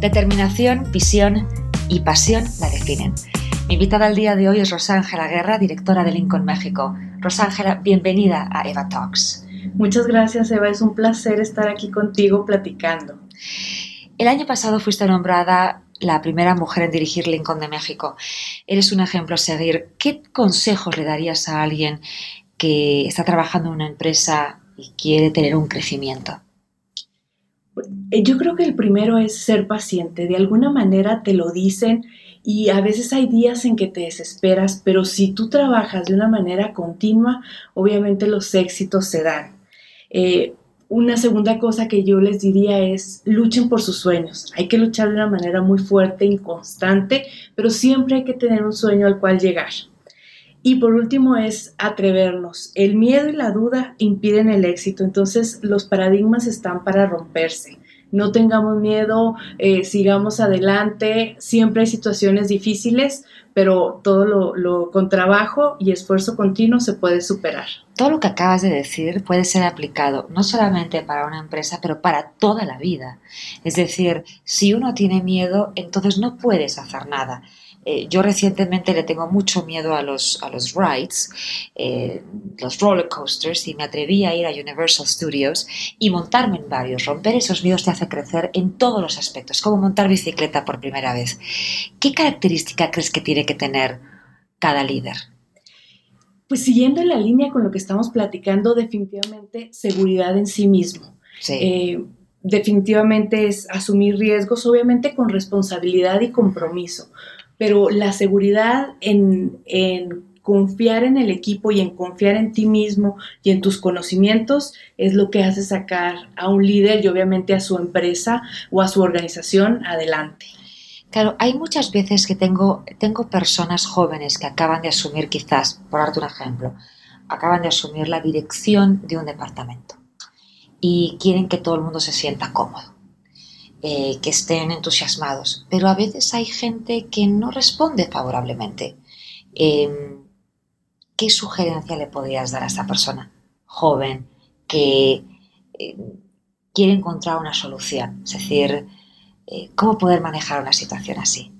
Determinación, visión y pasión la definen. Mi invitada al día de hoy es Rosángela Guerra, directora de Lincoln México. Rosángela, bienvenida a Eva Talks. Muchas gracias, Eva. Es un placer estar aquí contigo platicando. El año pasado fuiste nombrada la primera mujer en dirigir Lincoln de México. Eres un ejemplo a seguir. ¿Qué consejos le darías a alguien que está trabajando en una empresa y quiere tener un crecimiento? Eh, yo creo que el primero es ser paciente. De alguna manera te lo dicen y a veces hay días en que te desesperas, pero si tú trabajas de una manera continua, obviamente los éxitos se dan. Eh, una segunda cosa que yo les diría es luchen por sus sueños. Hay que luchar de una manera muy fuerte y constante, pero siempre hay que tener un sueño al cual llegar. Y por último es atrevernos. El miedo y la duda impiden el éxito, entonces los paradigmas están para romperse. No tengamos miedo, eh, sigamos adelante. Siempre hay situaciones difíciles, pero todo lo, con trabajo y esfuerzo continuo se puede superar. Todo lo que acabas de decir puede ser aplicado no solamente para una empresa, pero para toda la vida. Es decir, si uno tiene miedo, entonces no puedes hacer nada. Eh, yo recientemente le tengo mucho miedo a los, a los rides, eh, los roller coasters, y me atreví a ir a Universal Studios y montarme en varios. Romper esos miedos te hace crecer en todos los aspectos, como montar bicicleta por primera vez. ¿Qué característica crees que tiene que tener cada líder? Pues siguiendo en la línea con lo que estamos platicando, definitivamente seguridad en sí mismo. Eh, definitivamente es asumir riesgos, obviamente con responsabilidad y compromiso pero la seguridad en, confiar en el equipo y en confiar en ti mismo y en tus conocimientos es lo que hace sacar a un líder y obviamente a su empresa o a su organización adelante. Claro, hay muchas veces que tengo, tengo personas jóvenes que acaban de asumir, quizás, por darte un ejemplo, acaban de asumir la dirección de un departamento y quieren que todo el mundo se sienta cómodo. Eh, que estén entusiasmados, pero a veces hay gente que no responde favorablemente. Em, ¿Qué sugerencia le podrías dar a esta persona joven que eh, quiere encontrar una solución? Es decir, eh, ¿cómo poder manejar una situación así?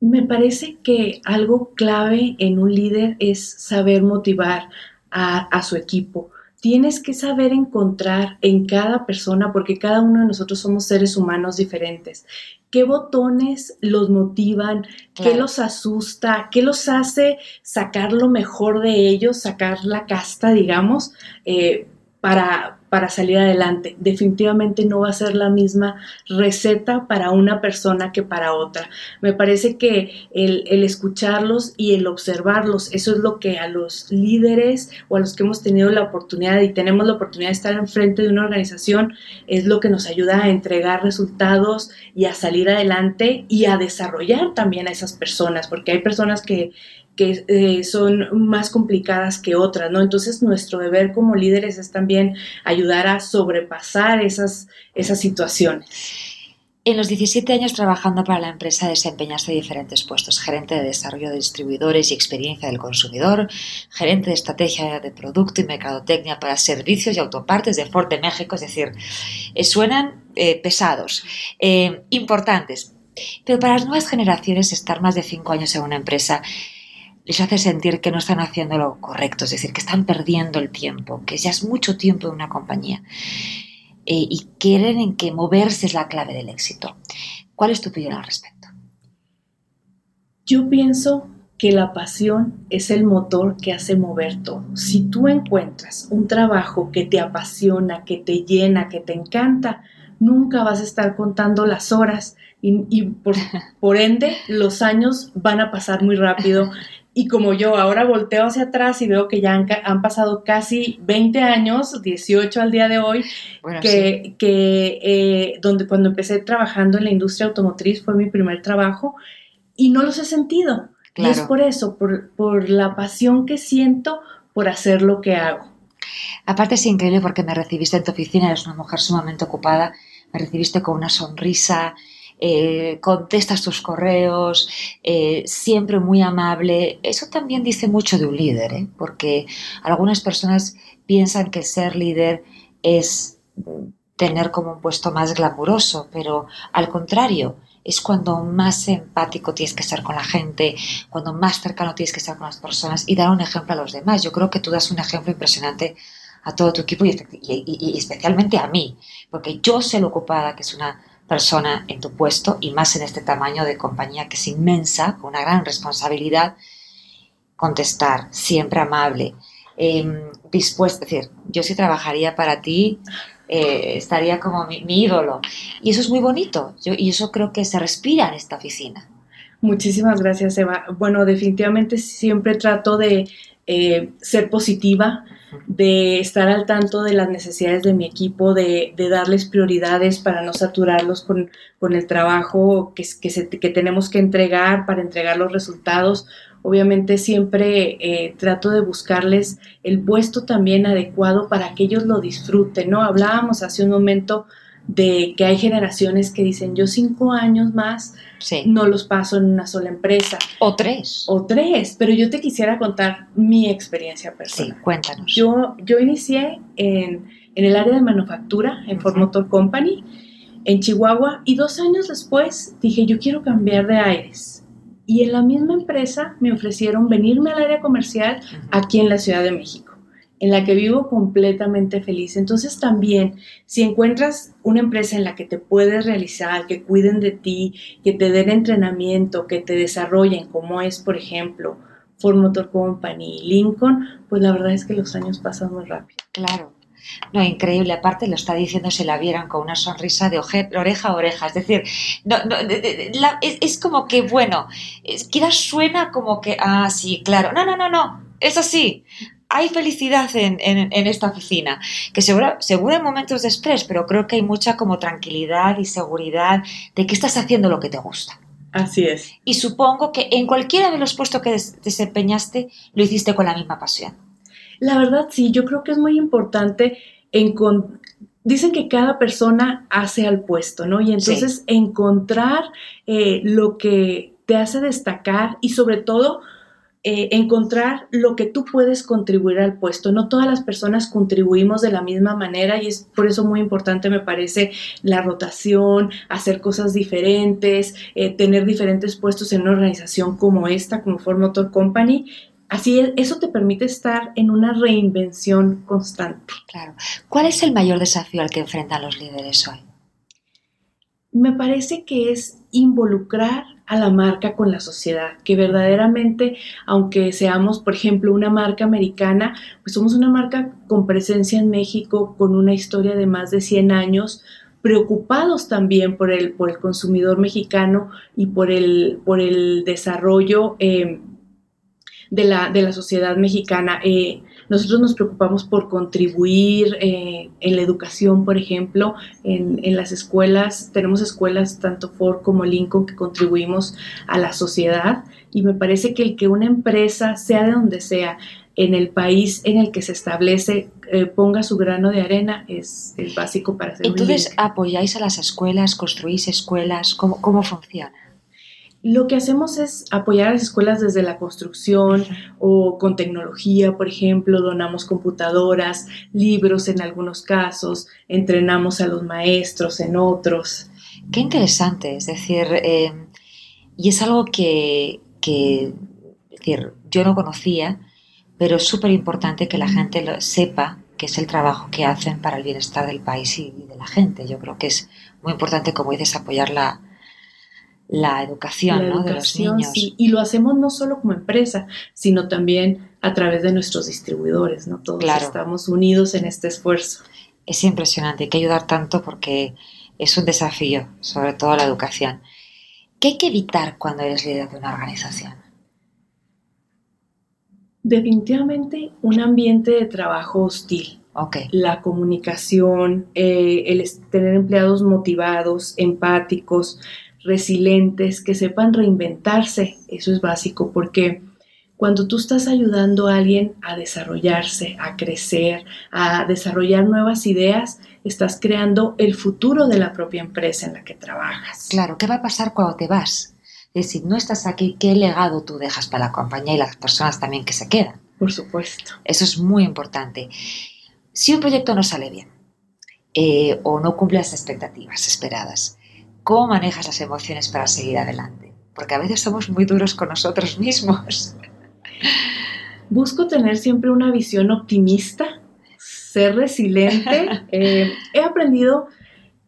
Me parece que algo clave en un líder es saber motivar a su equipo tienes que saber encontrar en cada persona, porque cada uno de nosotros somos seres humanos diferentes, qué botones los motivan, qué los asusta, qué los hace sacar lo mejor de ellos, sacar la casta, digamos, eh, para, para salir adelante. Definitivamente no va a ser la misma receta para una persona que para otra. Me parece que el, escucharlos y el observarlos, eso es lo que a los líderes o a los que hemos tenido la oportunidad y tenemos la oportunidad de estar enfrente de una organización, es lo que nos ayuda a entregar resultados y a salir adelante y a desarrollar también a esas personas, porque hay personas que que eh, son más complicadas que otras, ¿no? Entonces nuestro deber como líderes es también ayudar a sobrepasar esas, esas situaciones. En los 17 años trabajando para la empresa desempeñaste diferentes puestos, gerente de desarrollo de distribuidores y experiencia del consumidor, gerente de estrategia de producto y mercadotecnia para servicios y autopartes de Ford de México, es decir, eh, suenan eh, pesados, importantes. Pero para las nuevas generaciones estar más de 5 años en una empresa les hace sentir que no están haciendo lo correcto, es decir, que están perdiendo el tiempo, que ya es mucho tiempo en una compañía eh, y quieren en que moverse es la clave del éxito. ¿Cuál es tu opinión al respecto? Yo pienso que la pasión es el motor que hace mover todo. Si tú encuentras un trabajo que te apasiona, que te llena, que te encanta, nunca vas a estar contando las horas y, por, por, ende los años van a pasar muy rápido Y como yo ahora volteo hacia atrás y veo que ya han, pasado casi 20 años, 18 al día de hoy, que, eh, donde cuando empecé trabajando en la industria automotriz fue mi primer trabajo y no los he sentido. Y es por eso, por, por la pasión que siento por hacer lo que hago. Aparte es increíble porque me recibiste en tu oficina, eres una mujer sumamente ocupada, me recibiste con una sonrisa, eh, contestas tus correos, eh, siempre muy amable. Eso también dice mucho de un líder, ¿eh? porque algunas personas piensan que ser líder es tener como un puesto más glamuroso, pero al contrario, es cuando más empático tienes que ser con la gente, cuando más cercano tienes que estar con las personas y dar un ejemplo a los demás. Yo creo que tú das un ejemplo impresionante a todo tu equipo y, especialmente a mí, porque yo sé lo ocupada que es una persona en tu puesto y más en este tamaño de compañía que es inmensa, con una gran responsabilidad, contestar, siempre amable, eh, dispuesto, es decir, yo sí trabajaría para ti eh, estaría como mi, ídolo. Y eso es muy bonito yo, y eso creo que se respira en esta oficina. Muchísimas gracias, Eva. Bueno, definitivamente siempre trato de eh, ser positiva, de estar al tanto de las necesidades de mi equipo, de, darles prioridades para no saturarlos con, el trabajo que, tenemos que entregar para entregar los resultados Obviamente siempre eh, trato de buscarles el puesto también adecuado para que ellos lo disfruten, ¿no? Hablábamos hace un momento de que hay generaciones que dicen, yo cinco años más no los paso en una sola empresa. O tres. O tres, pero yo te quisiera contar mi experiencia personal. Sí, cuéntanos. Yo, yo inicié en, el área de manufactura, en Ford Motor Company, en Chihuahua, y dos años después dije, yo quiero cambiar de aires y en la misma empresa me ofrecieron venirme al área comercial aquí en la Ciudad de México, en la que vivo completamente feliz. Entonces también, si encuentras una empresa en la que te puedes realizar, que cuiden de ti, que te den entrenamiento, que te desarrollen, como es, por ejemplo, Ford Motor Company, Lincoln, pues la verdad es que los años pasan muy rápido. Claro. No, increíble. Aparte lo está diciendo si la vieran con una sonrisa de oreja a oreja. Es decir, no, no, es, como que, bueno, quizás suena como que, ah, sí, claro. No, no, no, no. Es así. Hay felicidad en, esta oficina, que seguro, seguro en momentos de estrés, pero creo que hay mucha como tranquilidad y seguridad de que estás haciendo lo que te gusta. Así es. Y supongo que en cualquiera de los puestos que desempeñaste lo hiciste con la misma pasión. La verdad, sí, yo creo que es muy importante Dicen que cada persona hace al puesto, ¿no? Y entonces encontrar eh, lo que te hace destacar y sobre todo eh, encontrar lo que tú puedes contribuir al puesto. No todas las personas contribuimos de la misma manera y es por eso muy importante, me parece, la rotación, hacer cosas diferentes, eh, tener diferentes puestos en una organización como esta, como Ford Motor Company, Así es, eso te permite estar en una reinvención constante. Claro. ¿Cuál es el mayor desafío al que enfrentan los líderes hoy? Me parece que es involucrar a la marca con la sociedad, que verdaderamente, aunque seamos, por ejemplo, una marca americana, pues somos una marca con presencia en México, con una historia de más de 100 años, preocupados también por el, por el consumidor mexicano y por el, por el desarrollo. Eh, de la, de la sociedad mexicana. Eh, nosotros nos preocupamos por contribuir eh, en la educación, por ejemplo, en, en, las escuelas. Tenemos escuelas, tanto Ford como Lincoln, que contribuimos a la sociedad. Y me parece que el que una empresa, sea de donde sea, en el país en el que se establece, eh, ponga su grano de arena, es, es básico para ser Entonces, ¿apoyáis a las escuelas, construís escuelas? ¿Cómo, cómo funciona? Lo que hacemos es apoyar a las escuelas desde la construcción o con tecnología, por ejemplo, donamos computadoras, libros en algunos casos, entrenamos a los maestros en otros. Qué interesante, es decir, eh, y es algo que, decir, yo no conocía, pero es súper importante que la gente lo sepa que es el trabajo que hacen para el bienestar del país y de la gente. Yo creo que es muy importante, como dices, apoyar la, la educación, de los niños. y lo hacemos no solo como empresa, sino también a través de nuestros distribuidores, ¿no? Todos estamos unidos en este esfuerzo. Es impresionante, hay que ayudar tanto porque es un desafío, sobre todo la educación. ¿Qué hay que evitar cuando eres líder de una organización? Definitivamente un ambiente de trabajo hostil. Okay. La comunicación, eh, el tener empleados motivados, empáticos, resilientes, que sepan reinventarse. Eso es básico porque cuando tú estás ayudando a alguien a desarrollarse, a crecer, a desarrollar nuevas ideas, estás creando el futuro de la propia empresa en la que trabajas. Claro, ¿qué va a pasar cuando te vas? Es decir, no estás aquí, ¿qué legado tú dejas para la compañía y las personas también que se quedan? Por supuesto. Eso es muy importante. Si un proyecto no sale bien, eh, o no cumple las expectativas esperadas. ¿Cómo manejas las emociones para seguir adelante? Porque a veces somos muy duros con nosotros mismos. Busco tener siempre una visión optimista, ser resiliente. Eh, he aprendido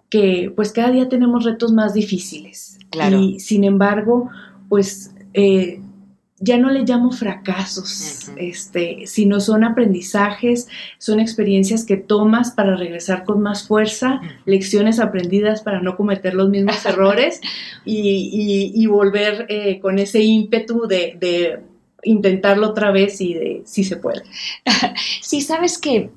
que pues cada día tenemos retos más difíciles. Claro. Y sin embargo, pues eh, ya no le llamo fracasos, este, sino son aprendizajes, son experiencias que tomas para regresar con más fuerza, lecciones aprendidas para no cometer los mismos errores y, volver eh, con ese ímpetu de, intentarlo otra vez y de si se puede. Sí, sabes que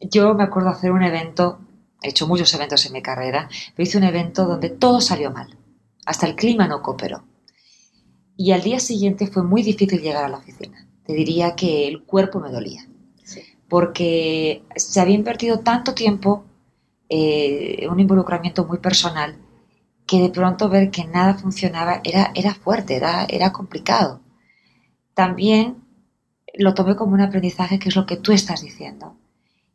yo me acuerdo hacer un evento, he hecho muchos eventos en mi carrera, pero hice un evento donde todo salió mal, hasta el clima no cooperó y al día siguiente fue muy difícil llegar a la oficina. Te diría que el cuerpo me dolía. Porque se había invertido tanto tiempo eh, un involucramiento muy personal que de pronto ver que nada funcionaba era, era fuerte, era, era complicado. También lo tomé como un aprendizaje que es lo que tú estás diciendo.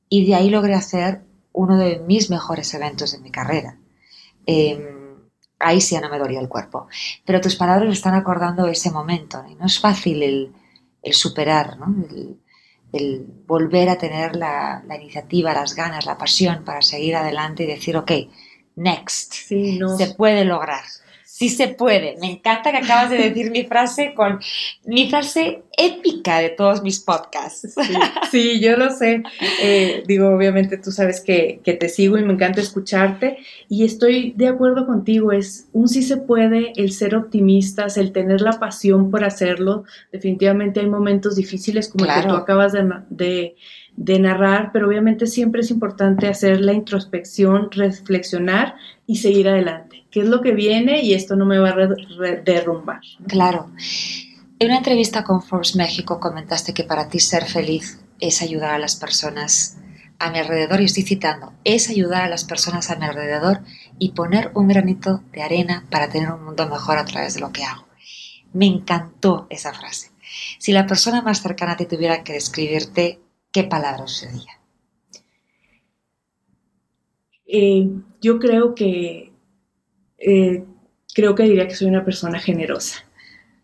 Y de ahí logré hacer uno de mis mejores eventos de mi carrera. Em, ahí sí ya no me dolía el cuerpo. Pero tus palabras me están acordando ese momento. Y no es fácil el, superar, el, volver a tener la, iniciativa, las ganas, la pasión para seguir adelante y decir, ok, next, se puede lograr sí se puede. Me encanta que acabas de decir mi frase con mi frase épica de todos mis podcasts. Sí, yo lo sé. Eh, digo, obviamente tú sabes que, te sigo y me encanta escucharte y estoy de acuerdo contigo. Es un sí se puede, el ser optimistas, el tener la pasión por hacerlo. Definitivamente hay momentos difíciles como el que tú acabas de, de narrar, pero obviamente siempre es importante hacer la introspección, reflexionar y seguir adelante qué es lo que viene y esto no me va a derrumbar. Claro. En una entrevista con Forbes México comentaste que para ti ser feliz es ayudar a las personas a mi alrededor, y estoy citando, es ayudar a las personas a mi alrededor y poner un granito de arena para tener un mundo mejor a través de lo que hago. Me encantó esa frase. Si la persona más cercana a ti tuviera que describirte, ¿qué palabras sería? Eh, yo creo que eh, creo que diría que soy una persona generosa.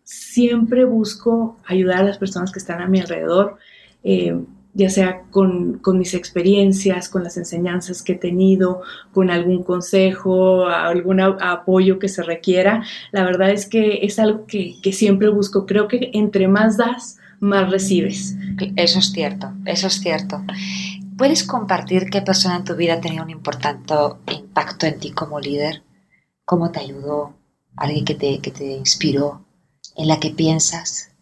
Siempre busco ayudar a las personas que están a mi alrededor, eh, ya sea con, mis experiencias, con las enseñanzas que he tenido, con algún consejo, algún apoyo que se requiera. La verdad es que es algo que, que siempre busco. Creo que entre más das, más recibes. Eso es cierto, eso es cierto. ¿Puedes compartir qué persona en tu vida ha tenido un importante impacto en ti como líder? Cómo te ayudó, alguien que te, que te inspiró, en la que piensas.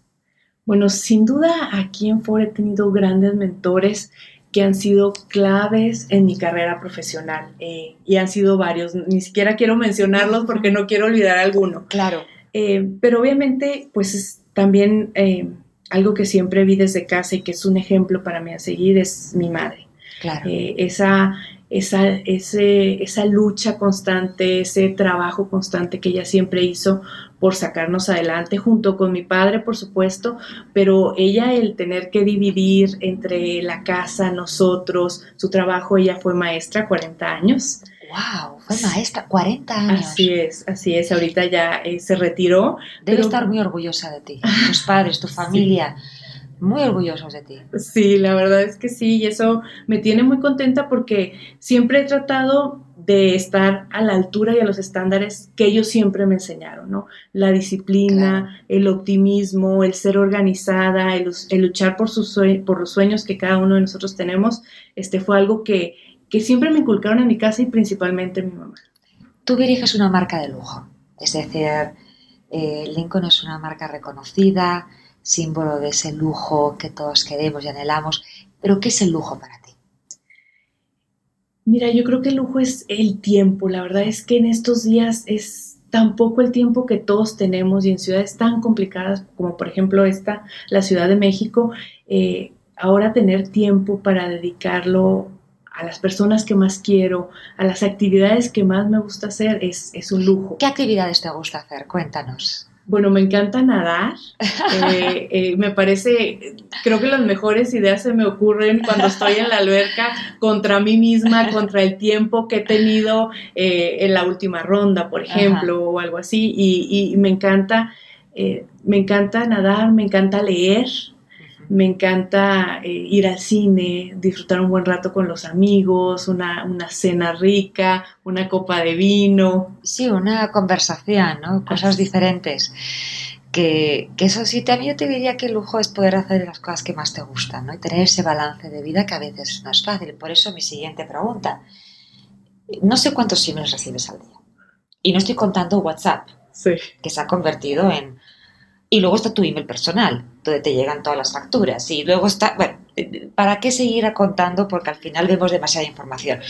Bueno, sin duda aquí en Ford he tenido grandes mentores que han sido claves en mi carrera profesional eh, y han sido varios. Ni siquiera quiero mencionarlos porque no quiero olvidar alguno. Claro. Eh, pero obviamente, pues es también eh, algo que siempre vi desde casa y que es un ejemplo para mí a seguir es mi madre. Claro. esa esa, esa lucha constante, ese trabajo constante que ella siempre hizo por sacarnos adelante, junto con mi padre, por supuesto, pero ella el tener que dividir entre la casa, nosotros, su trabajo, ella fue maestra 40 años. ¡Wow! Fue maestra, 40 años. Así es, así es. Ahorita ya eh, se retiró. Debe estar muy orgullosa de ti, tus padres, tu familia muy orgullosos de ti. Sí, la verdad es que sí, y eso me tiene muy contenta porque siempre he tratado de estar a la altura y a los estándares que ellos siempre me enseñaron, ¿no? La disciplina, el optimismo, el ser organizada, el, luchar por, sus por los sueños que cada uno de nosotros tenemos, este fue algo que, que siempre me inculcaron en mi casa y principalmente mi mamá. Tú diriges una marca de lujo, es decir, eh, Lincoln es una marca reconocida, símbolo de ese lujo que todos queremos y anhelamos. Pero ¿qué es el lujo para ti? Mira, yo creo que el lujo es el tiempo. La verdad es que en estos días es tan poco el tiempo que todos tenemos y en ciudades tan complicadas como por ejemplo esta, la Ciudad de México, eh, ahora tener tiempo para dedicarlo a las personas que más quiero, a las actividades que más me gusta hacer, es, es un lujo. ¿Qué actividades te gusta hacer? Cuéntanos. Bueno, me encanta nadar. Eh, eh, me parece, creo que las mejores ideas se me ocurren cuando estoy en la alberca contra mí misma, contra el tiempo que he tenido eh, en la última ronda, por ejemplo, o algo así. Y, me encanta, me encanta nadar, me encanta leer. Me encanta ir al cine, disfrutar un buen rato con los amigos, una, una, cena rica, una copa de vino. Sí, una conversación, ¿no? Cosas diferentes que, eso sí, también yo te diría que el lujo es poder hacer las cosas que más te gustan, ¿no? Y tener ese balance de vida que a veces no es fácil. Por eso mi siguiente pregunta. No sé cuántos emails recibes al día. Y no estoy contando WhatsApp, que se ha convertido en... Y luego está tu email personal, donde te llegan todas las facturas. Y luego está... Bueno, ¿para qué seguir contando? Porque al final vemos demasiada información.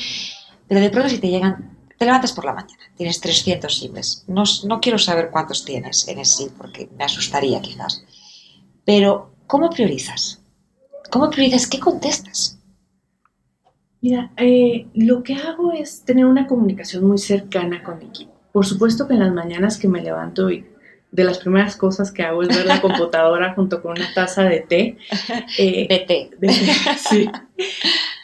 Pero de pronto si te llegan te levantas por la mañana, tienes 300 emails. No, no quiero saber cuántos tienes en ese porque me asustaría quizás. Pero, ¿cómo priorizas? ¿Cómo priorizas? ¿Qué contestas? Mira, eh, lo que hago es tener una comunicación muy cercana con mi equipo. Por supuesto que en las mañanas que me levanto y de las primeras cosas que hago es ver la computadora junto con una taza de té. Eh, de té. sí.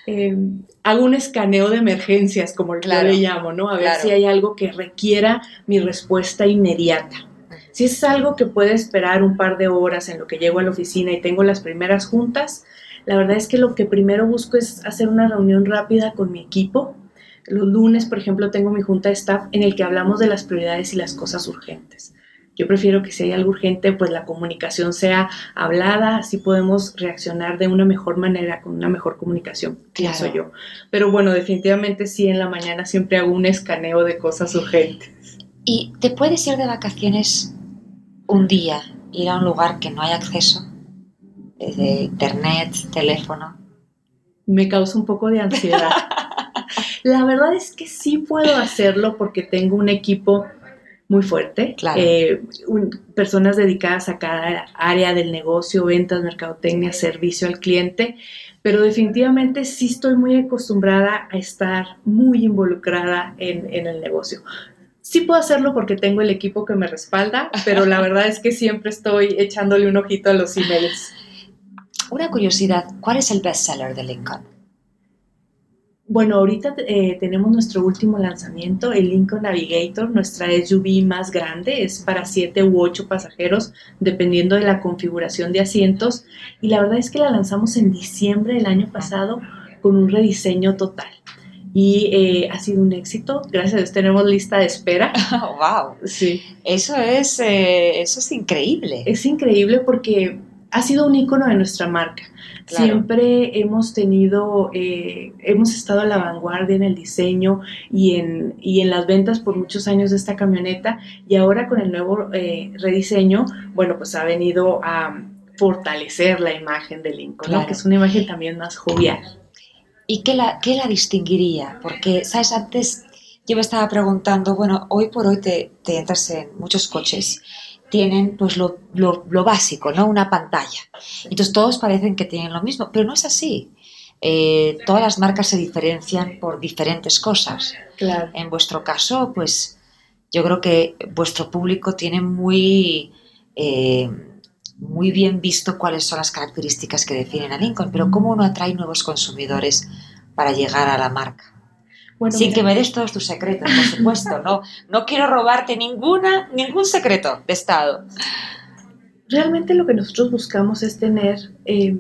Eh, hago un escaneo de emergencias, como yo le llamo, ¿no? A ver si hay algo que requiera mi respuesta inmediata. Si es algo que puede esperar un par de horas en lo que llego a la oficina y tengo las primeras juntas, la verdad es que lo que primero busco es hacer una reunión rápida con mi equipo. Los lunes, por ejemplo, tengo mi junta de staff en el que hablamos de las prioridades y las cosas urgentes. Yo prefiero que si hay algo urgente, pues la comunicación sea hablada, así podemos reaccionar de una mejor manera, con una mejor comunicación, pienso yo. Pero bueno, definitivamente sí, en la mañana siempre hago un escaneo de cosas urgentes. ¿Y te puedes ir de vacaciones un día, ir a un lugar que no hay acceso? Eh, de internet, teléfono. Me causa un poco de ansiedad. la verdad es que sí puedo hacerlo porque tengo un equipo muy fuerte. Eh, personas dedicadas a cada área del negocio, ventas, mercadotecnia, servicio al cliente, pero definitivamente sí estoy muy acostumbrada a estar muy involucrada en, en el negocio. Sí puedo hacerlo porque tengo el equipo que me respalda, pero la verdad es que siempre estoy echándole un ojito a los emails. Una curiosidad, ¿cuál es el bestseller de Lincoln? Bueno, ahorita eh, tenemos nuestro último lanzamiento, el Lincoln Navigator, nuestra SUV más grande, es para 7 u 8 pasajeros, dependiendo de la configuración de asientos. Y la verdad es que la lanzamos en diciembre del año pasado con un rediseño total. Y eh, ha sido un éxito, gracias a Dios tenemos lista de espera. ¡Wow! Sí. Eso es, eh, eso es increíble. Es increíble porque ha sido un icono de nuestra marca. Siempre hemos tenido, eh, hemos estado a la vanguardia en el diseño y en, y en las ventas por muchos años de esta camioneta y ahora con el nuevo eh, rediseño, bueno, pues ha venido a fortalecer la imagen de Lincoln, que es una imagen también más jovial. ¿Y qué la, qué la distinguiría? Porque, ¿sabes? Antes yo me estaba preguntando, bueno, hoy por hoy te, te entras en muchos coches tienen pues lo, básico, ¿no? Una pantalla. Entonces todos parecen que tienen lo mismo, pero no es así. Eh, todas las marcas se diferencian por diferentes cosas. Claro. En vuestro caso, pues yo creo que vuestro público tiene muy, eh, muy bien visto cuáles son las características que definen a Lincoln, pero cómo uno atrae nuevos consumidores para llegar a la marca. Sin que me des todos tus secretos, por supuesto. No, no quiero robarte ninguna, ningún secreto de Estado. Realmente lo que nosotros buscamos es tener eh,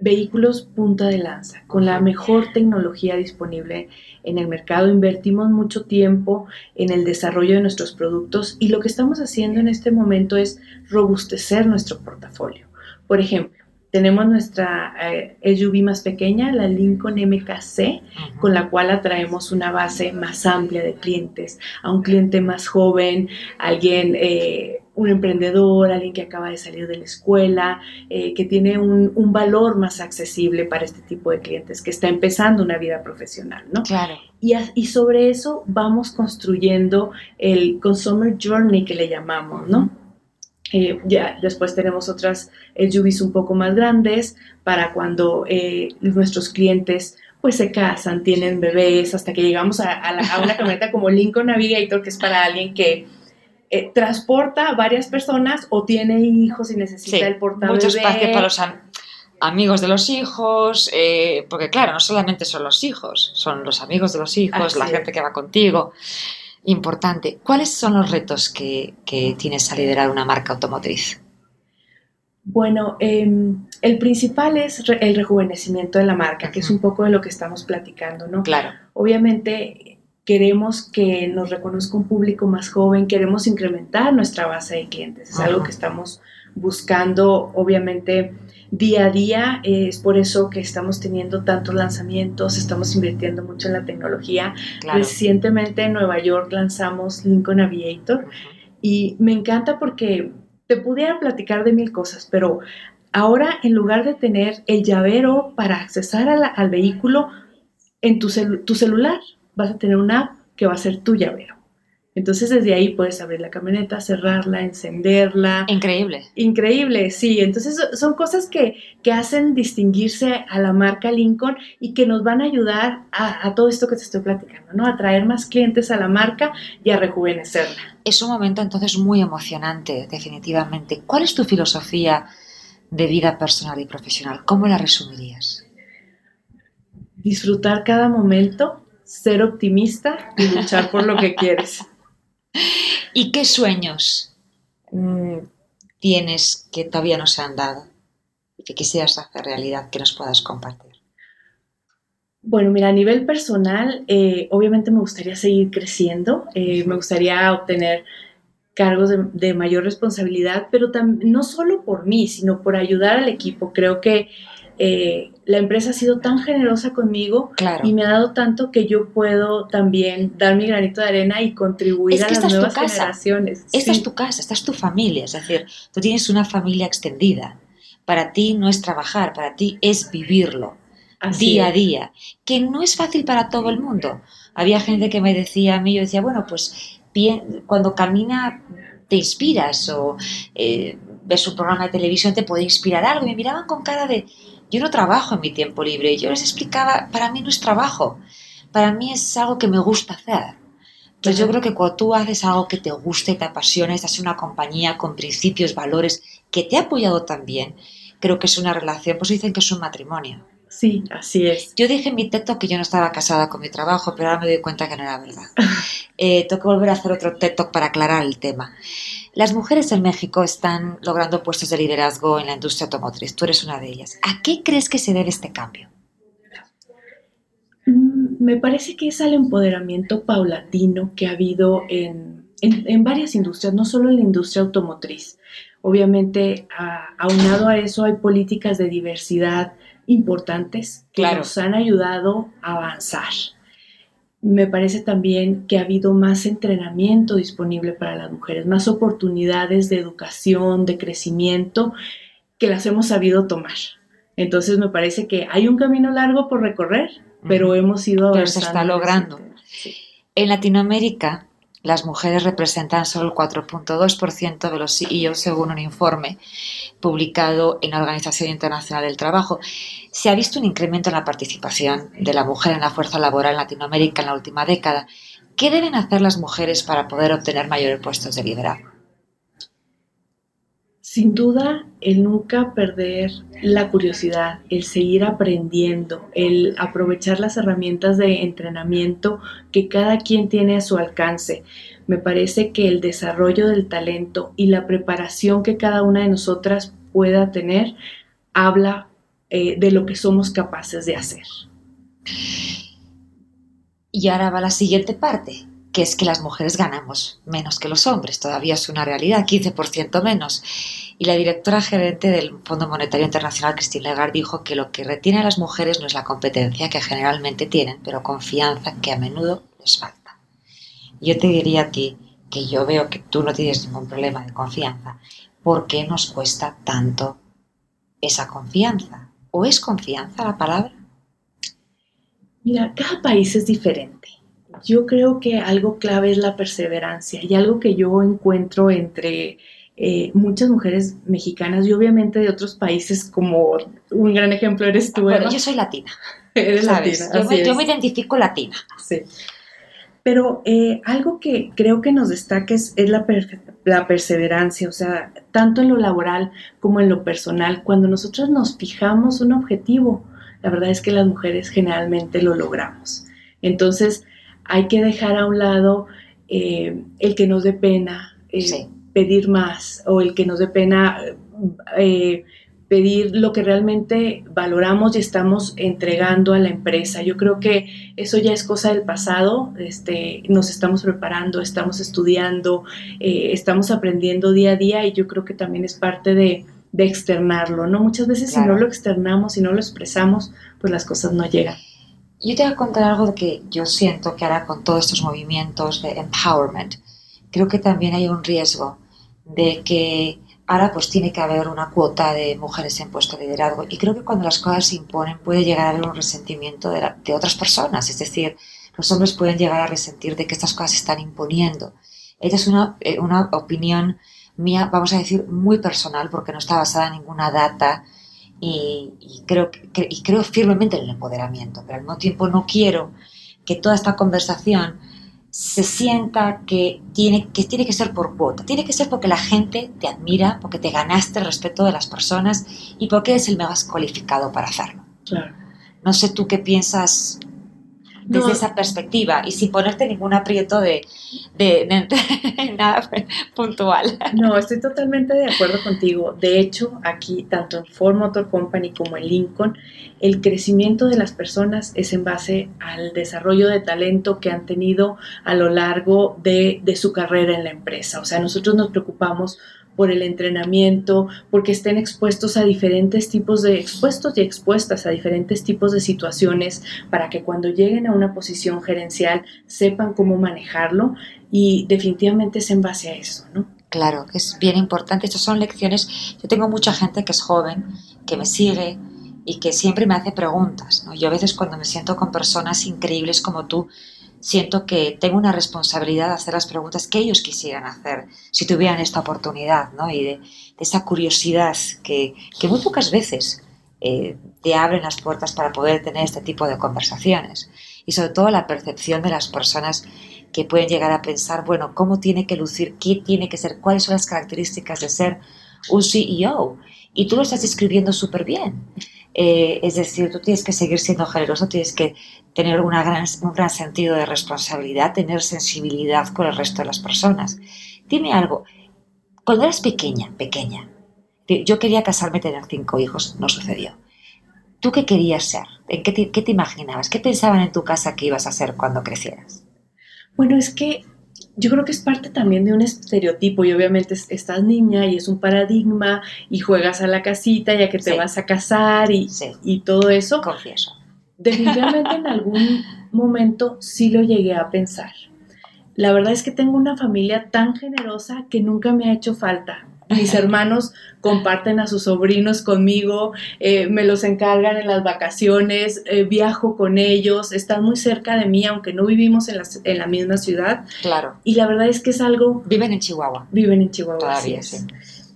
vehículos punta de lanza, con la mejor tecnología disponible en el mercado. Invertimos mucho tiempo en el desarrollo de nuestros productos y lo que estamos haciendo en este momento es robustecer nuestro portafolio. Por ejemplo, tenemos nuestra eh, SUV más pequeña, la Lincoln MKC, con la cual atraemos una base más amplia de clientes, a un cliente más joven, alguien, eh, un emprendedor, alguien que acaba de salir de la escuela, eh, que tiene un, un, valor más accesible para este tipo de clientes, que está empezando una vida profesional, ¿no? Claro. Y, y sobre eso vamos construyendo el Consumer Journey que le llamamos, ¿no? Eh, ya después tenemos otras SUVs un poco más grandes para cuando eh, nuestros clientes pues se casan, tienen bebés, hasta que llegamos a, una camioneta como Lincoln Navigator, que es para alguien que eh, transporta a varias personas o tiene hijos y necesita el portabebé. Mucho espacio para los amigos de los hijos, eh, porque claro, no solamente son los hijos, son los amigos de los hijos, la gente que va contigo. Importante. ¿Cuáles son los retos que, que tienes a liderar una marca automotriz? Bueno, em, el principal es el rejuvenecimiento de la marca, que es un poco de lo que estamos platicando, ¿no? Claro. Obviamente queremos que nos reconozca un público más joven, queremos incrementar nuestra base de clientes, es algo que estamos buscando, obviamente día a día. Es por eso que estamos teniendo tantos lanzamientos, estamos invirtiendo mucho en la tecnología. Recientemente en Nueva York lanzamos Lincoln Aviator y me encanta porque te pudiera platicar de mil cosas, pero ahora en lugar de tener el llavero para accesar al vehículo en tu, tu celular, vas a tener una app que va a ser tu llavero. Entonces desde ahí puedes abrir la camioneta, cerrarla, encenderla. Increíble. Increíble, sí. Entonces son cosas que, hacen distinguirse a la marca Lincoln y que nos van a ayudar a, todo esto que te estoy platicando, ¿no? A traer más clientes a la marca y a rejuvenecerla. Es un momento entonces muy emocionante, definitivamente. ¿Cuál es tu filosofía de vida personal y profesional? ¿Cómo la resumirías? Disfrutar cada momento, ser optimista y luchar por lo que quieres. ¿Y qué sueños mm, tienes que todavía no se han dado y que quisieras hacer realidad que nos puedas compartir? Bueno, mira, a nivel personal, eh, obviamente me gustaría seguir creciendo, eh, me gustaría obtener cargos de, mayor responsabilidad, pero no solo por mí, sino por ayudar al equipo. Creo que eh, la empresa ha sido tan generosa conmigo y me ha dado tanto que yo puedo también dar mi granito de arena y contribuir a las nuevas generaciones. Esta es tu casa, esta es tu familia, es decir, tú tienes una familia extendida. Para ti no es trabajar, para ti es vivirlo día a día, que no es fácil para todo el mundo. Había gente que me decía a mí, yo decía, bueno, pues bien, cuando camina te inspiras o eh, ves un programa de televisión te puede inspirar algo. Y me miraban con cara de, yo no trabajo en mi tiempo libre. Y yo les explicaba, para mí no es trabajo, para mí es algo que me gusta hacer. Entonces yo creo que cuando tú haces algo que te gusta y te apasiona, estás en una compañía con principios, valores, que te ha apoyado también, creo que es una relación, pues dicen que es un matrimonio. Sí, así es. Yo dije en mi texto que yo no estaba casada con mi trabajo, pero ahora me doy cuenta que no era verdad. Eh, tengo que volver a hacer otro TED para aclarar el tema. Las mujeres en México están logrando puestos de liderazgo en la industria automotriz. Tú eres una de ellas. ¿A qué crees que se debe este cambio? Mm, me parece que es al empoderamiento paulatino que ha habido en, varias industrias, no solo en la industria automotriz. Obviamente, aunado a eso, hay políticas de diversidad importantes que nos han ayudado a avanzar me parece también que ha habido más entrenamiento disponible para las mujeres, más oportunidades de educación, de crecimiento, que las hemos sabido tomar. Entonces me parece que hay un camino largo por recorrer, pero hemos ido avanzando. Pero se está logrando. En Latinoamérica, las mujeres representan solo el 4.2% de los CEOs según un informe publicado en la Organización Internacional del Trabajo. Se ha visto un incremento en la participación de la mujer en la fuerza laboral en Latinoamérica en la última década. ¿Qué deben hacer las mujeres para poder obtener mayores puestos de liderazgo? Sin duda, el nunca perder la curiosidad, el seguir aprendiendo, el aprovechar las herramientas de entrenamiento que cada quien tiene a su alcance. Me parece que el desarrollo del talento y la preparación que cada una de nosotras pueda tener habla eh, de lo que somos capaces de hacer. Y ahora va la siguiente parte, que es que las mujeres ganamos menos que los hombres, todavía es una realidad, 15% menos. Y la directora gerente del Fondo Monetario Internacional, Christine Lagarde, dijo que lo que retiene a las mujeres no es la competencia que generalmente tienen, pero confianza que a menudo les falta. Yo te diría a ti que yo veo que tú no tienes ningún problema de confianza. ¿Por qué nos cuesta tanto esa confianza? ¿O es confianza la palabra? Mira, cada país es diferente yo creo que algo clave es la perseverancia y algo que yo encuentro entre eh, muchas mujeres mexicanas y obviamente de otros países como un gran ejemplo eres tú. Bueno, yo soy latina. Eres latina. Yo me, yo me, identifico latina. Sí. Pero eh, algo que creo que nos destaca es, la, la, perseverancia, o sea, tanto en lo laboral como en lo personal. Cuando nosotros nos fijamos un objetivo, la verdad es que las mujeres generalmente lo logramos. Entonces, hay que dejar a un lado eh, el que nos dé pena eh, pedir más o el que nos dé pena eh, pedir lo que realmente valoramos y estamos entregando a la empresa. Yo creo que eso ya es cosa del pasado, este, nos estamos preparando, estamos estudiando, estamos aprendiendo día a día y yo creo que también es parte de, externarlo, ¿no? Muchas veces si no lo externamos, si no lo expresamos, pues las cosas no llegan. Yo te voy a contar algo que yo siento que ahora con todos estos movimientos de empowerment, creo que también hay un riesgo de que ahora pues tiene que haber una cuota de mujeres en puesto de liderazgo y creo que cuando las cosas se imponen puede llegar a haber un resentimiento de, otras personas, es decir, los hombres pueden llegar a resentir de que estas cosas se están imponiendo. Esta es una, eh, una opinión mía, vamos a decir, muy personal porque no está basada en ninguna data y, creo, y creo firmemente en el empoderamiento, pero al mismo tiempo no quiero que toda esta conversación se sienta que tiene, que tiene que ser por cuota, tiene que ser porque la gente te admira, porque te ganaste el respeto de las personas y porque eres el más cualificado para hacerlo. Claro. No sé tú qué piensas desde esa perspectiva y sin ponerte ningún aprieto de, de, nada puntual. No, estoy totalmente de acuerdo contigo. De hecho, aquí, tanto en Ford Motor Company como en Lincoln, el crecimiento de las personas es en base al desarrollo de talento que han tenido a lo largo de, de su carrera en la empresa. O sea, nosotros nos preocupamos por el entrenamiento, porque estén expuestos a diferentes tipos de expuestos y expuestas a diferentes tipos de situaciones para que cuando lleguen a una posición gerencial sepan cómo manejarlo y definitivamente es en base a eso, ¿no? Claro, que es bien importante. Estas son lecciones. Yo tengo mucha gente que es joven, que me sigue y que siempre me hace preguntas. ¿no? Yo a veces cuando me siento con personas increíbles como tú, siento que tengo una responsabilidad de hacer las preguntas que ellos quisieran hacer si tuvieran esta oportunidad, ¿no? Y de, esa curiosidad que, que, muy pocas veces eh, te abren las puertas para poder tener este tipo de conversaciones. Y sobre todo la percepción de las personas que pueden llegar a pensar, bueno, ¿cómo tiene que lucir? ¿Qué tiene que ser? ¿Cuáles son las características de ser un CEO? Y tú lo estás describiendo súper bien. Eh, es decir, tú tienes que seguir siendo generoso, tienes que tener una gran, un gran sentido de responsabilidad, tener sensibilidad con el resto de las personas. Dime algo, cuando eras pequeña, pequeña, yo quería casarme tener cinco hijos, no sucedió. ¿Tú qué querías ser? ¿En qué, te, qué te imaginabas? ¿Qué pensaban en tu casa que ibas a ser cuando crecieras? Bueno, es que yo creo que es parte también de un estereotipo y obviamente estás niña y es un paradigma y juegas a la casita ya que te vas a casar y, y todo eso. Confieso. Definitivamente en algún momento sí lo llegué a pensar. La verdad es que tengo una familia tan generosa que nunca me ha hecho falta. Mis hermanos comparten a sus sobrinos conmigo, eh, me los encargan en las vacaciones, eh, viajo con ellos, están muy cerca de mí, aunque no vivimos en la, en la, misma ciudad. Claro. Y la verdad es que es algo... Viven en Chihuahua. Viven en Chihuahua. Todavía, sí.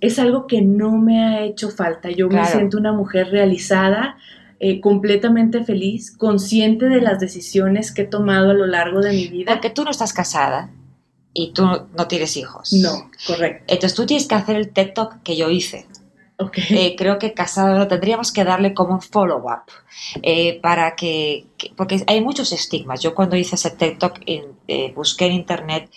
Es algo que no me ha hecho falta. Yo me siento una mujer realizada, eh, completamente feliz, consciente de las decisiones que he tomado a lo largo de mi vida. Porque tú no estás casada y tú no tienes hijos. No, correcto. Entonces tú tienes que hacer el TED Talk que yo hice. Okay. Eh, creo que casado tendríamos que darle como un follow-up eh, para que, porque hay muchos estigmas. Yo cuando hice ese TED Talk eh, busqué en internet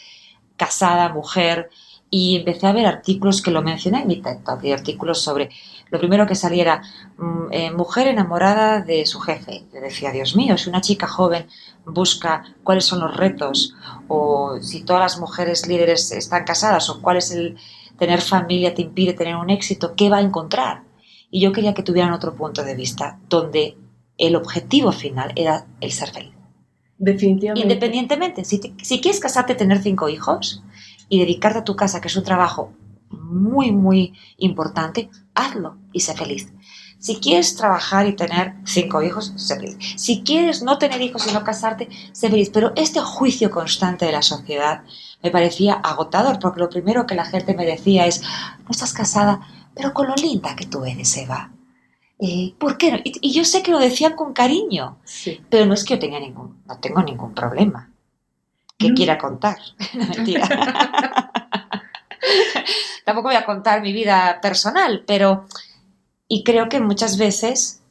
casada, mujer, y empecé a ver artículos que lo mencioné en mi TED Talk, y artículos sobre, lo primero que saliera, mm, mujer enamorada de su jefe. Yo decía, Dios mío, si una chica joven busca cuáles son los retos o si todas las mujeres líderes están casadas o cuál es el tener familia te impide tener un éxito, ¿qué va a encontrar? Y yo quería que tuvieran otro punto de vista donde el objetivo final era el ser feliz. Definitivamente. Independientemente, si, si quieres casarte, tener cinco hijos y dedicarte a tu casa, que es un trabajo muy, muy importante, hazlo y sé feliz. Si quieres trabajar y tener cinco hijos, sé feliz. Si quieres no tener hijos y no casarte, sé feliz. Pero este juicio constante de la sociedad me parecía agotador, porque lo primero que la gente me decía es, no estás casada, pero con lo linda que tú eres, Eva. Eh, ¿Por qué? Y, yo sé que lo decían con cariño, pero no es que yo tenga ningún, no tengo ningún problema. que quiera contar. mentira. Tampoco voy a contar mi vida personal, pero... Y creo que muchas veces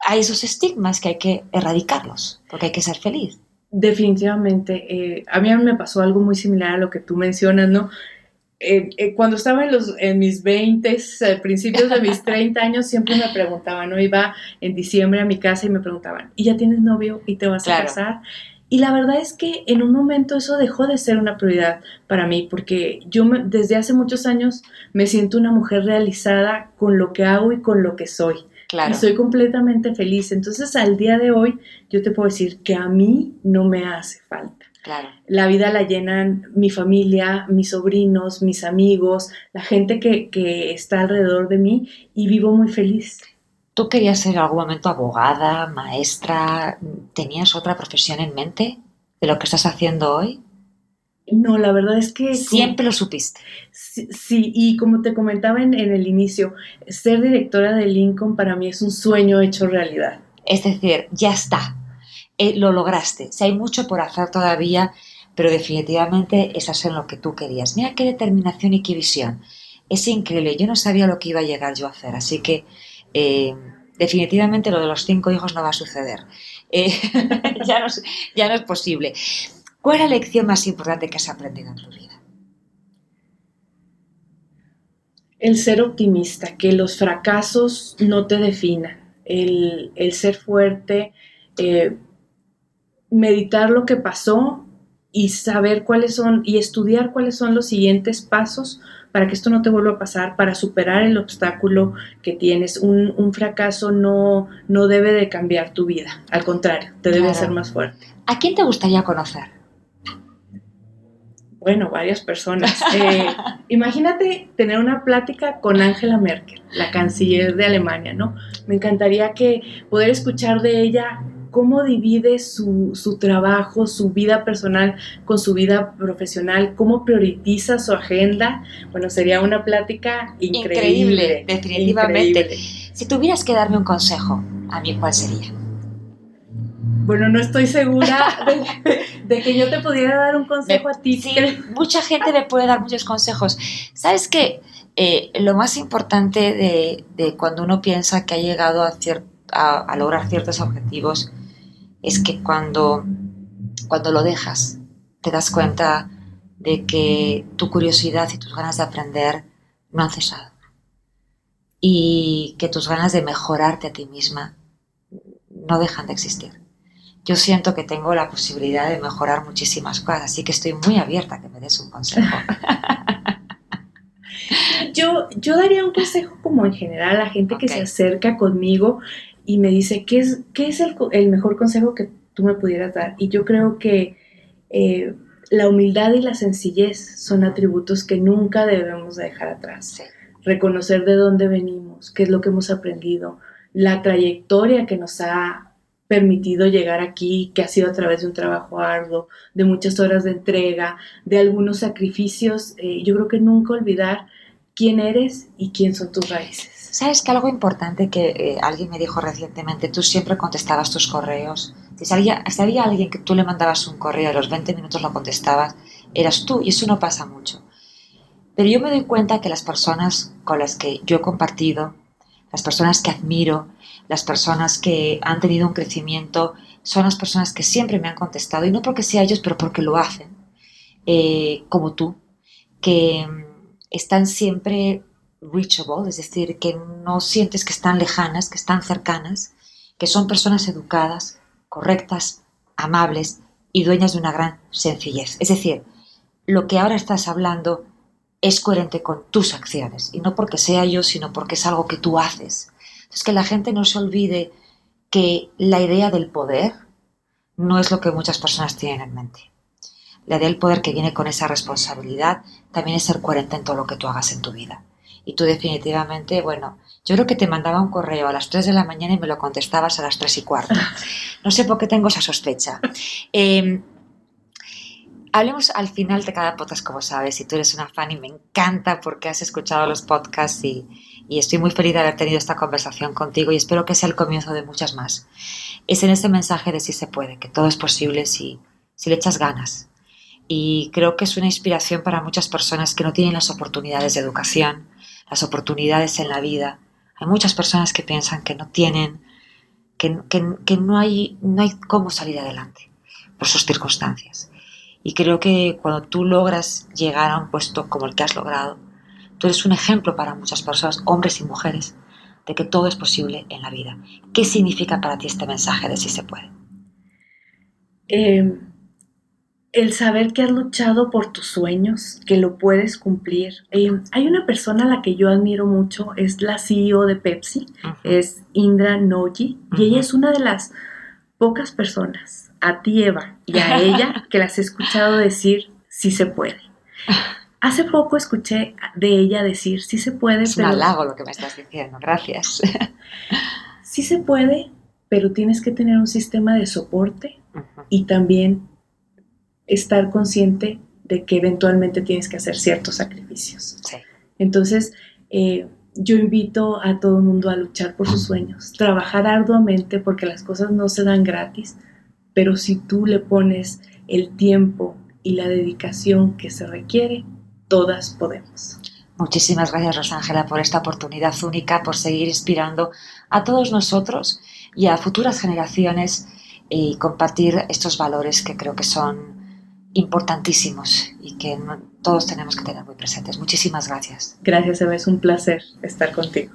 hay esos estigmas que hay que erradicarlos, porque hay que ser feliz. Definitivamente. Eh, a mí me pasó algo muy similar a lo que tú mencionas, ¿no? Eh, eh, cuando estaba en, los, en mis 20, principios de mis 30 años, siempre me preguntaban, ¿no? Iba en diciembre a mi casa y me preguntaban, ¿y ya tienes novio y te vas a casar? Y la verdad es que en un momento eso dejó de ser una prioridad para mí, porque yo desde hace muchos años me siento una mujer realizada con lo que hago y con lo que soy. Claro. Y soy completamente feliz. Entonces, al día de hoy, yo te puedo decir que a mí no me hace falta. Claro. La vida la llenan mi familia, mis sobrinos, mis amigos, la gente que, que está alrededor de mí y vivo muy feliz. ¿Tú querías ser en algún momento abogada, maestra? ¿Tenías otra profesión en mente de lo que estás haciendo hoy? No, la verdad es que... Siempre lo supiste. Sí, y como te comentaba en, el inicio, ser directora de Lincoln para mí es un sueño hecho realidad. Es decir, ya está, eh, lo lograste. Si hay mucho por hacer todavía, pero definitivamente es hacer lo que tú querías. Mira qué determinación y qué visión. Es increíble, yo no sabía lo que iba a llegar yo a hacer, así que eh, definitivamente lo de los cinco hijos no va a suceder. Eh, ya, no, es posible. ¿Cuál es la lección más importante que has aprendido en tu vida? El ser optimista, que los fracasos no te definan, el, ser fuerte, eh, meditar lo que pasó y saber cuáles son y estudiar cuáles son los siguientes pasos para que esto no te vuelva a pasar, para superar el obstáculo que tienes. Un, fracaso no, no debe de cambiar tu vida, al contrario, te debe hacer más fuerte. ¿A quién te gustaría conocer? Bueno, varias personas. Eh, imagínate tener una plática con Angela Merkel, la canciller de Alemania, ¿no? Me encantaría que poder escuchar de ella cómo divide su, su, trabajo, su vida personal con su vida profesional, cómo prioriza su agenda. Bueno, sería una plática increíble. Increíble, definitivamente. Si tuvieras que darme un consejo, ¿a mí cuál sería? Bueno, no estoy segura de, que yo te pudiera dar un consejo a ti. Sí, mucha gente me puede dar muchos consejos. ¿Sabes qué? Eh, lo más importante de, de, cuando uno piensa que ha llegado a, a, a lograr ciertos objetivos es que cuando, cuando lo dejas, te das cuenta de que tu curiosidad y tus ganas de aprender no han cesado. Y que tus ganas de mejorarte a ti misma no dejan de existir. Yo siento que tengo la posibilidad de mejorar muchísimas cosas, así que estoy muy abierta a que me des un consejo. yo, yo daría un consejo como en general a la gente que se acerca conmigo y me dice, ¿qué es, qué es el, mejor consejo que tú me pudieras dar? Y yo creo que eh, la humildad y la sencillez son atributos que nunca debemos dejar atrás. Reconocer de dónde venimos, qué es lo que hemos aprendido, la trayectoria que nos ha permitido llegar aquí, que ha sido a través de un trabajo arduo, de muchas horas de entrega, de algunos sacrificios. Eh, yo creo que nunca olvidar quién eres y quién son tus raíces. ¿Sabes que algo importante que eh, alguien me dijo recientemente? Tú siempre contestabas tus correos. Si había, si alguien que tú le mandabas un correo y a los 20 minutos lo contestabas, eras tú y eso no pasa mucho. Pero yo me doy cuenta que las personas con las que yo he compartido, las personas que admiro, las personas que han tenido un crecimiento, son las personas que siempre me han contestado, y no porque sea ellos, pero porque lo hacen, eh, como tú, que mm, están siempre reachable, es decir, que no sientes que están lejanas, que están cercanas, que son personas educadas, correctas, amables y dueñas de una gran sencillez. Es decir, lo que ahora estás hablando es coherente con tus acciones y no porque sea yo, sino porque es algo que tú haces. Es que la gente no se olvide que la idea del poder no es lo que muchas personas tienen en mente. La idea del poder que viene con esa responsabilidad también es ser coherente en todo lo que tú hagas en tu vida y tú definitivamente, bueno, yo creo que te mandaba un correo a las 3 de la mañana y me lo contestabas a las 3 y cuarto. No sé por qué tengo esa sospecha. Em, hablemos al final de cada podcast, como sabes, y tú eres una fan y me encanta porque has escuchado los podcasts y, y estoy muy feliz de haber tenido esta conversación contigo y espero que sea el comienzo de muchas más. Es en ese mensaje de si se puede, que todo es posible si, si le echas ganas, y creo que es una inspiración para muchas personas que no tienen las oportunidades de educación, las oportunidades en la vida. Hay muchas personas que piensan que no tienen, que, que, no, hay, no hay cómo salir adelante por sus circunstancias. Y creo que cuando tú logras llegar a un puesto como el que has logrado, tú eres un ejemplo para muchas personas, hombres y mujeres, de que todo es posible en la vida. ¿Qué significa para ti este mensaje de si se puede? Eh, el saber que has luchado por tus sueños, que lo puedes cumplir. Eh, hay una persona a la que yo admiro mucho, es la CEO de Pepsi, es Indra Noji, y ella es una de las pocas personas, a ti Eva y a ella, que las he escuchado decir sí se puede. Hace poco escuché de ella decir sí se puede. Es un halago lo que me estás diciendo, gracias. sí se puede, pero tienes que tener un sistema de soporte y también estar consciente de que eventualmente tienes que hacer ciertos sacrificios. Entonces, eh, yo invito a todo el mundo a luchar por sus sueños, trabajar arduamente porque las cosas no se dan gratis, pero si tú le pones el tiempo y la dedicación que se requiere, todas podemos. Muchísimas gracias, Rosángela, por esta oportunidad única, por seguir inspirando a todos nosotros y a futuras generaciones y compartir estos valores que creo que son importantísimos y que todos tenemos que tener muy presentes. Muchísimas gracias. Gracias, Eva. Es un placer estar contigo.